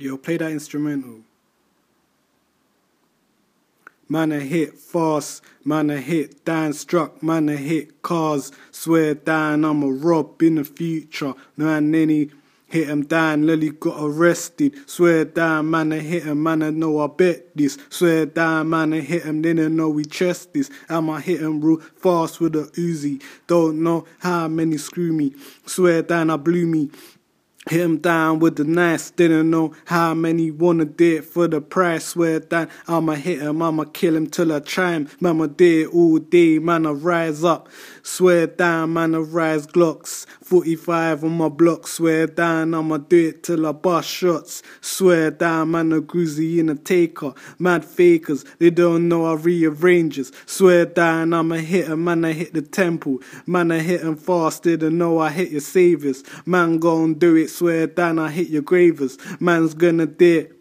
Yo, play that instrumental. Man a hit fast, man a hit Dan struck, man a hit cars. Swear down, I'm a rob in the future. Man, any hit him down, Lily got arrested. Swear down, man, I hit him, man, I know I bet this. Swear down, man, I hit him, didn't know we chest this. Am I hit him real fast with a Uzi? Don't know how many screw me. Swear down, I blew me. Him down with the nice, didn't know how many wanna do it for the price. Swear down, I'ma hit him, I'ma kill him till I try him. Mama do it all day, man, I rise up. Swear down, man, I rise Glocks. 45 on my block, swear down, I'ma do it till I bust shots. Swear down, man, a Gruzy in a taker. Mad fakers, they don't know I rearranges. Swear down, I'ma hit him, man, I hit the temple. Man, I hit him fast, didn't know I hit your saviors. Man, go and do it swear down I hit your gravers. Man's gonna do it